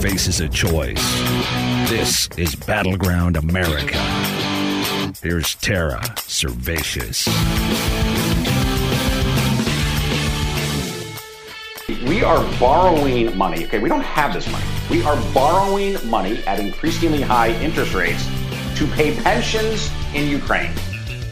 Faces a choice. This is Battleground America. Here's Tara Servatius. We are borrowing money. Okay, we don't have this money. We are borrowing money at increasingly high interest rates to pay pensions in Ukraine.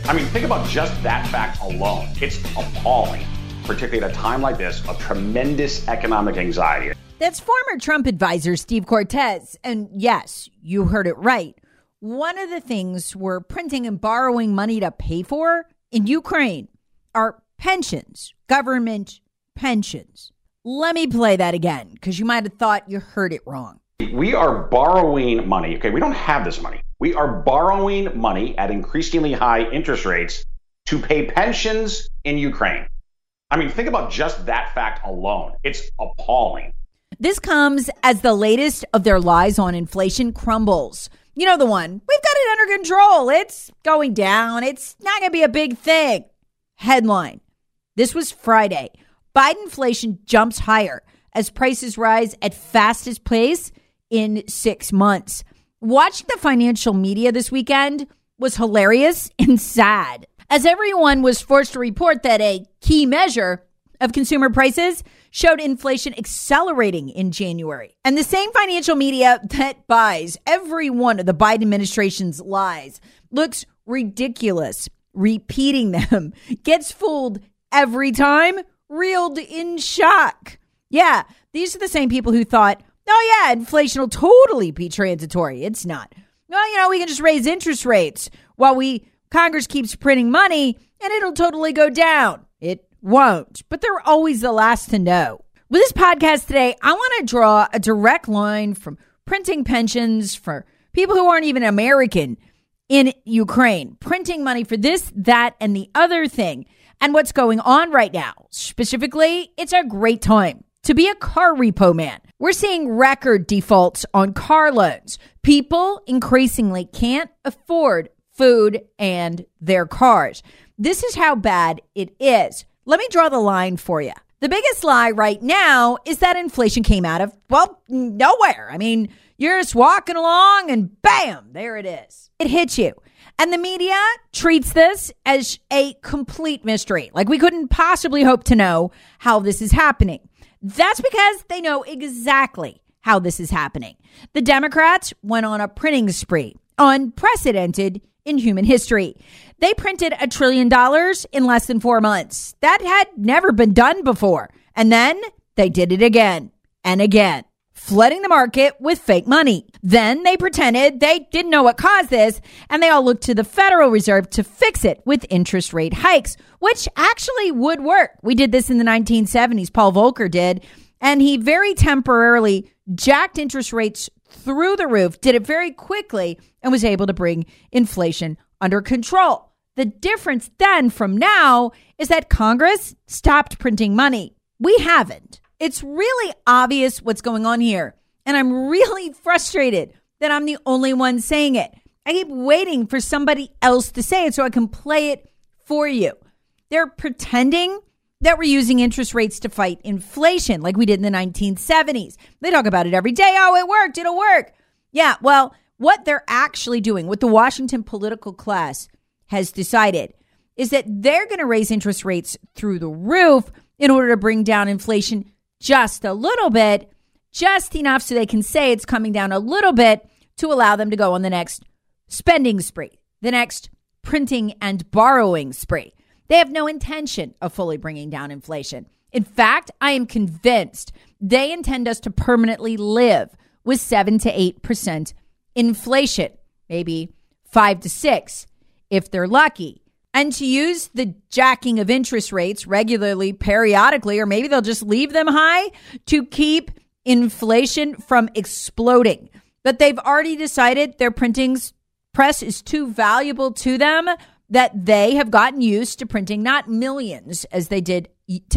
I mean, think about just that fact alone. It's appalling, particularly at a time like this of tremendous economic anxiety. That's former Trump advisor Steve Cortes. And yes, you heard it right. One of the things we're printing and borrowing money to pay for in Ukraine are pensions, government pensions. Let me play that again because you might have thought you heard it wrong. We are borrowing money. Okay, we don't have this money. We are borrowing money at increasingly high interest rates to pay pensions in Ukraine. I mean, think about just that fact alone. It's appalling. This comes as the latest of their lies on inflation crumbles. You know the one. We've got it under control. It's going down. It's not going to be a big thing. Headline. This was Friday. Biden inflation jumps higher as prices rise at fastest pace in 6 months. Watching the financial media this weekend was hilarious and sad as everyone was forced to report that a key measure of consumer prices showed inflation accelerating in January. And the same financial media that buys every one of the Biden administration's lies looks ridiculous repeating them, gets fooled every time, reeled in shock. Yeah, these are the same people who thought, oh, yeah, inflation will totally be transitory. It's not. Well, you know, we can just raise interest rates while we Congress keeps printing money and it'll totally go down. It won't, but they're always the last to know. With this podcast today, I want to draw a direct line from printing pensions for people who aren't even American in Ukraine, printing money for this, that, and the other thing, and what's going on right now. Specifically, it's a great time to be a car repo man. We're seeing record defaults on car loans. People increasingly can't afford food and their cars. This is how bad it is. Let me draw the line for you. The biggest lie right now is that inflation came out of, well, nowhere. I mean, you're just walking along and bam, there it is. It hits you. And the media treats this as a complete mystery. Like we couldn't possibly hope to know how this is happening. That's because they know exactly how this is happening. The Democrats went on a printing spree, unprecedented in human history. They printed a trillion dollars in less than four months. That had never been done before. And then they did it again and again, flooding the market with fake money. Then they pretended they didn't know what caused this, and they all looked to the Federal Reserve to fix it with interest rate hikes, which actually would work. We did this in the 1970s. Paul Volcker did. And he very temporarily jacked interest rates through the roof, did it very quickly, and was able to bring inflation under control. The difference then from now is that Congress stopped printing money. We haven't. It's really obvious what's going on here. And I'm really frustrated that I'm the only one saying it. I keep waiting for somebody else to say it so I can play it for you. They're pretending that we're using interest rates to fight inflation like we did in the 1970s. They talk about it every day. Oh, it worked. It'll work. Yeah, well, what they're actually doing, what the Washington political class has decided, is that they're going to raise interest rates through the roof in order to bring down inflation just a little bit, just enough so they can say it's coming down a little bit to allow them to go on the next spending spree, the next printing and borrowing spree. They have no intention of fully bringing down inflation. In fact, I am convinced they intend us to permanently live with 7 to 8% inflation, maybe 5 to 6 if they're lucky. And to use the jacking of interest rates regularly, periodically, or maybe they'll just leave them high to keep inflation from exploding. But they've already decided their printing press is too valuable to them that they have gotten used to printing not millions as they did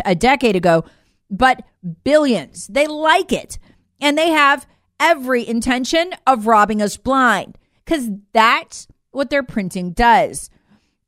a decade ago, but billions. They like it. And they have every intention of robbing us blind because that's what their printing does.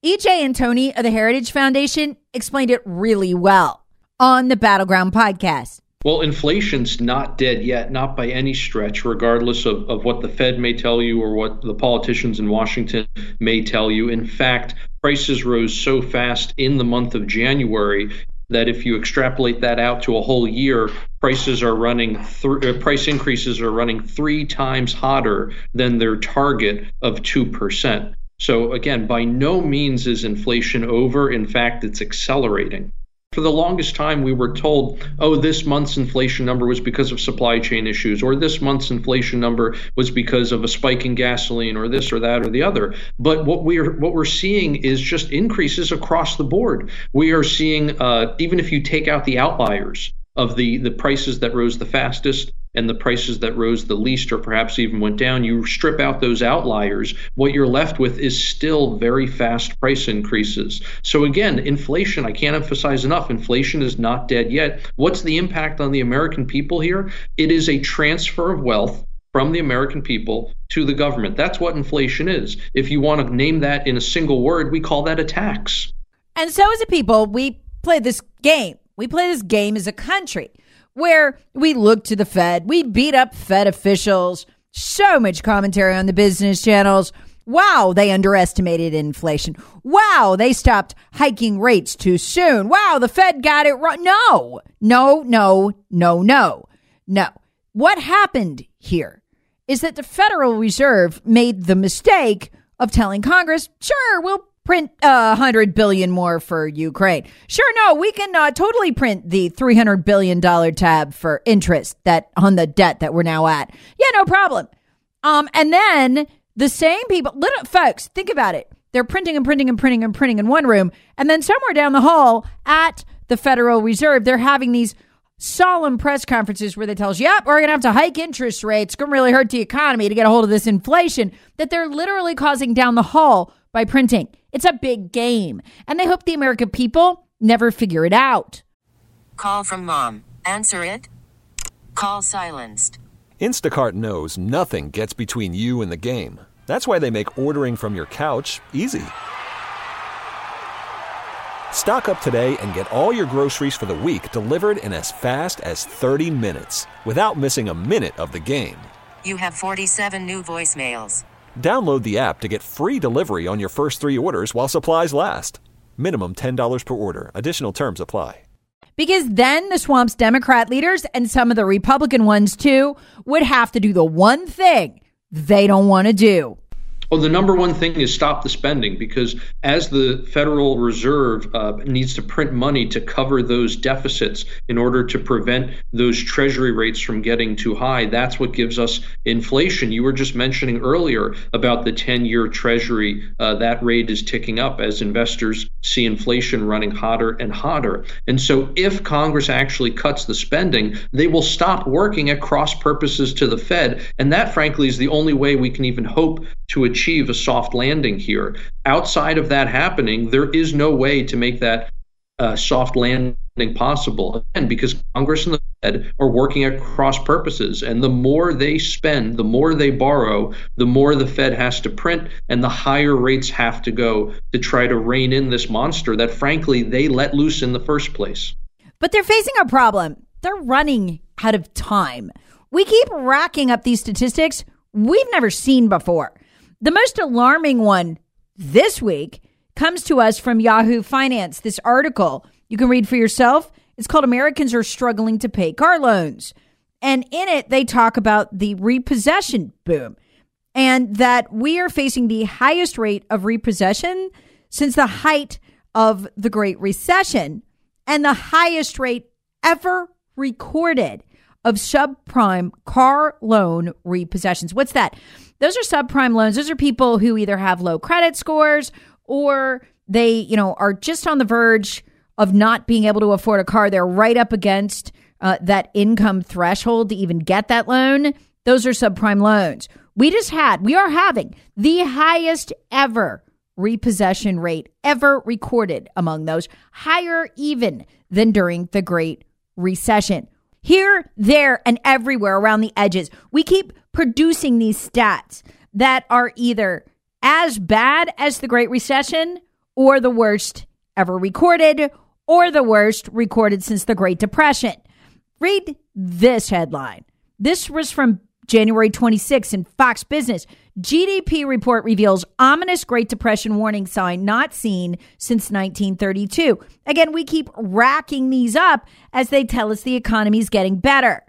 EJ Antoni of the Heritage Foundation explained it really well on the Battleground podcast. Well, inflation's not dead yet, not by any stretch, regardless of, of what the Fed may tell you or what the politicians in Washington may tell you. In fact, prices rose so fast in the month of January that if you extrapolate that out to a whole year, prices are running th- uh, price increases are running three times hotter than their target of two percent. So again, by no means is inflation over. In fact, it's accelerating. For the longest time, we were told, oh, this month's inflation number was because of supply chain issues, or this month's inflation number was because of a spike in gasoline, or this or that or the other. But what we're what we're seeing is just increases across the board. We are seeing, uh, even if you take out the outliers of the the prices that rose the fastest, and the prices that rose the least or perhaps even went down, you strip out those outliers, what you're left with is still very fast price increases. So again, inflation, I can't emphasize enough, inflation is not dead yet. What's the impact on the American people here? It is a transfer of wealth from the American people to the government. That's what inflation is. If you want to name that in a single word, we call that a tax. And so as a people, we play this game. We play this game as a country where we look to the Fed, we beat up Fed officials, so much commentary on the business channels. Wow, they underestimated inflation. Wow, they stopped hiking rates too soon. Wow, the Fed got it wrong. No, no, no, no, no, no. What happened here is that the Federal Reserve made the mistake of telling Congress, sure, we'll print a uh, hundred billion more for Ukraine. Sure, no, we can uh, totally print the three hundred billion dollar tab for interest that on the debt that we're now at. Yeah, no problem. Um, and then the same people, little folks, think about it. They're printing and printing and printing and printing in one room, and then somewhere down the hall at the Federal Reserve, they're having these solemn press conferences where they tell us, yep, we're going to have to hike interest rates. It's going to really hurt the economy to get a hold of this inflation that they're literally causing down the hall by printing. It's a big game, and they hope the American people never figure it out. Call from mom. Answer it. Call silenced. Instacart knows nothing gets between you and the game. That's why they make ordering from your couch easy. Stock up today and get all your groceries for the week delivered in as fast as 30 minutes without missing a minute of the game. You have 47 new voicemails. Download the app to get free delivery on your first three orders while supplies last. Minimum $10 per order. Additional terms apply. Because then the swamp's Democrat leaders and some of the Republican ones too would have to do the one thing they don't want to do well, the number one thing is stop the spending because as the Federal Reserve uh, needs to print money to cover those deficits in order to prevent those treasury rates from getting too high, that's what gives us inflation. You were just mentioning earlier about the 10 year treasury. Uh, that rate is ticking up as investors see inflation running hotter and hotter. And so if Congress actually cuts the spending, they will stop working at cross purposes to the Fed. And that, frankly, is the only way we can even hope to achieve a soft landing here. Outside of that happening, there is no way to make that uh, soft landing possible. Again, because Congress and the Fed are working at cross purposes. And the more they spend, the more they borrow, the more the Fed has to print, and the higher rates have to go to try to rein in this monster that, frankly, they let loose in the first place. But they're facing a problem. They're running out of time. We keep racking up these statistics we've never seen before. The most alarming one this week comes to us from Yahoo Finance. This article you can read for yourself. It's called Americans Are Struggling to Pay Car Loans. And in it, they talk about the repossession boom and that we are facing the highest rate of repossession since the height of the Great Recession and the highest rate ever recorded of subprime car loan repossessions. What's that? Those are subprime loans. Those are people who either have low credit scores or they, you know, are just on the verge of not being able to afford a car. They're right up against uh, that income threshold to even get that loan. Those are subprime loans. We just had, we are having the highest ever repossession rate ever recorded among those, higher even than during the Great Recession. Here, there, and everywhere around the edges, we keep producing these stats that are either as bad as the Great Recession or the worst ever recorded or the worst recorded since the Great Depression. Read this headline. This was from January 26 in Fox Business. GDP report reveals ominous Great Depression warning sign not seen since 1932. Again, we keep racking these up as they tell us the economy is getting better.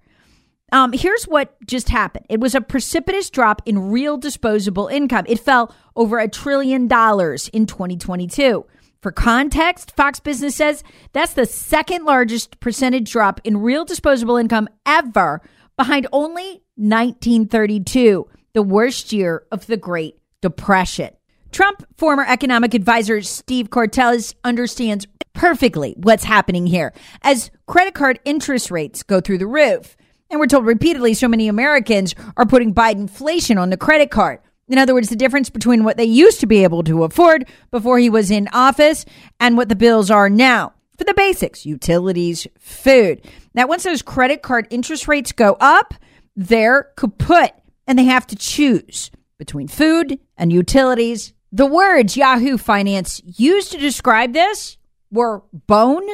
Um, here's what just happened. It was a precipitous drop in real disposable income. It fell over a trillion dollars in 2022. For context, Fox Business says that's the second largest percentage drop in real disposable income ever, behind only 1932, the worst year of the Great Depression. Trump former economic advisor Steve Cortes understands perfectly what's happening here as credit card interest rates go through the roof. And we're told repeatedly so many Americans are putting Biden inflation on the credit card. In other words, the difference between what they used to be able to afford before he was in office and what the bills are now for the basics, utilities, food. Now, once those credit card interest rates go up, they're kaput and they have to choose between food and utilities. The words Yahoo Finance used to describe this were bone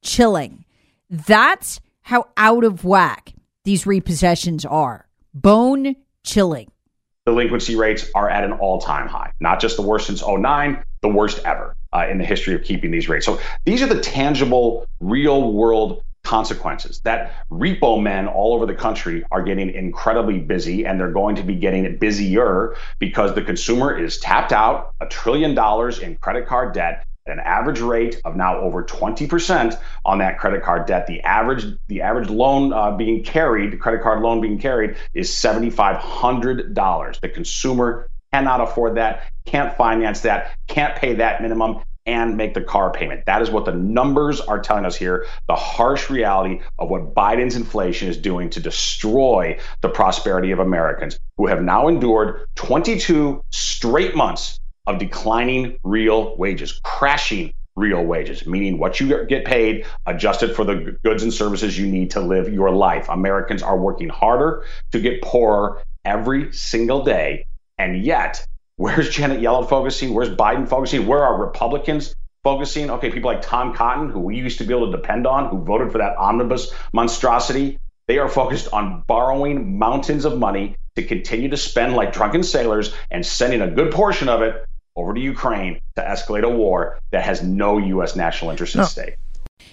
chilling. That's how out of whack these repossessions are bone chilling. Delinquency rates are at an all time high, not just the worst since 09, the worst ever uh, in the history of keeping these rates. So these are the tangible, real world consequences that repo men all over the country are getting incredibly busy and they're going to be getting busier because the consumer is tapped out a trillion dollars in credit card debt an average rate of now over 20% on that credit card debt. The average the average loan uh, being carried, the credit card loan being carried, is $7,500. The consumer cannot afford that, can't finance that, can't pay that minimum. And make the car payment. That is what the numbers are telling us here. The harsh reality of what Biden's inflation is doing to destroy the prosperity of Americans who have now endured 22 straight months of declining real wages, crashing real wages, meaning what you get paid adjusted for the goods and services you need to live your life. Americans are working harder to get poorer every single day. And yet, where's Janet Yellen focusing? Where's Biden focusing? Where are Republicans focusing? Okay, people like Tom Cotton, who we used to be able to depend on, who voted for that omnibus monstrosity, they are focused on borrowing mountains of money to continue to spend like drunken sailors and sending a good portion of it over to Ukraine to escalate a war that has no U.S. national interest no. at stake.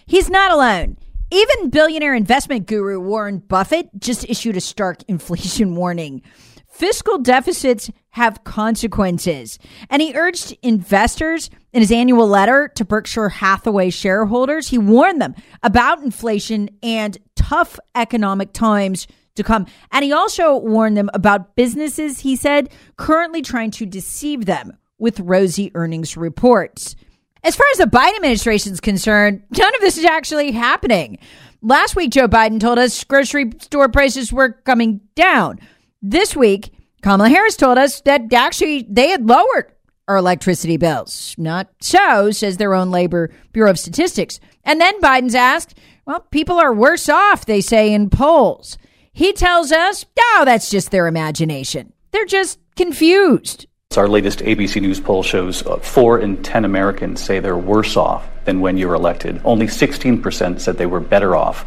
He's not alone. Even billionaire investment guru Warren Buffett just issued a stark inflation warning. Fiscal deficits have consequences. And he urged investors in his annual letter to Berkshire Hathaway shareholders, he warned them about inflation and tough economic times to come. And he also warned them about businesses, he said, currently trying to deceive them with rosy earnings reports. As far as the Biden administration is concerned, none of this is actually happening. Last week, Joe Biden told us grocery store prices were coming down. This week, Kamala Harris told us that actually they had lowered our electricity bills. Not so, says their own Labor Bureau of Statistics. And then Biden's asked, well, people are worse off, they say in polls. He tells us, oh, that's just their imagination. They're just confused. Our latest ABC News poll shows uh, four in 10 Americans say they're worse off than when you were elected. Only 16% said they were better off.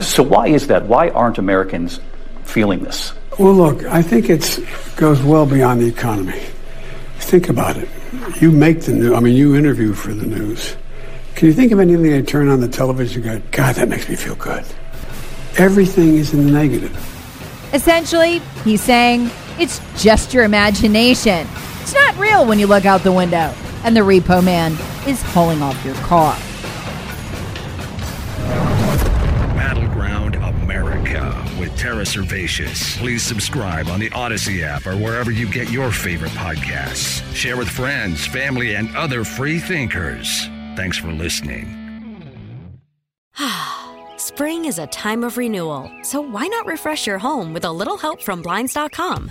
So, why is that? Why aren't Americans feeling this? Well, look, I think it goes well beyond the economy. Think about it. You make the news, I mean, you interview for the news. Can you think of anything I turn on the television and go, God, that makes me feel good? Everything is in the negative. Essentially, he's saying it's just your imagination. It's not real when you look out the window and the repo man is hauling off your car. Battleground America with Tara Servatius. Please subscribe on the Odyssey app or wherever you get your favorite podcasts. Share with friends, family, and other free thinkers. Thanks for listening. Spring is a time of renewal, so why not refresh your home with a little help from Blinds.com?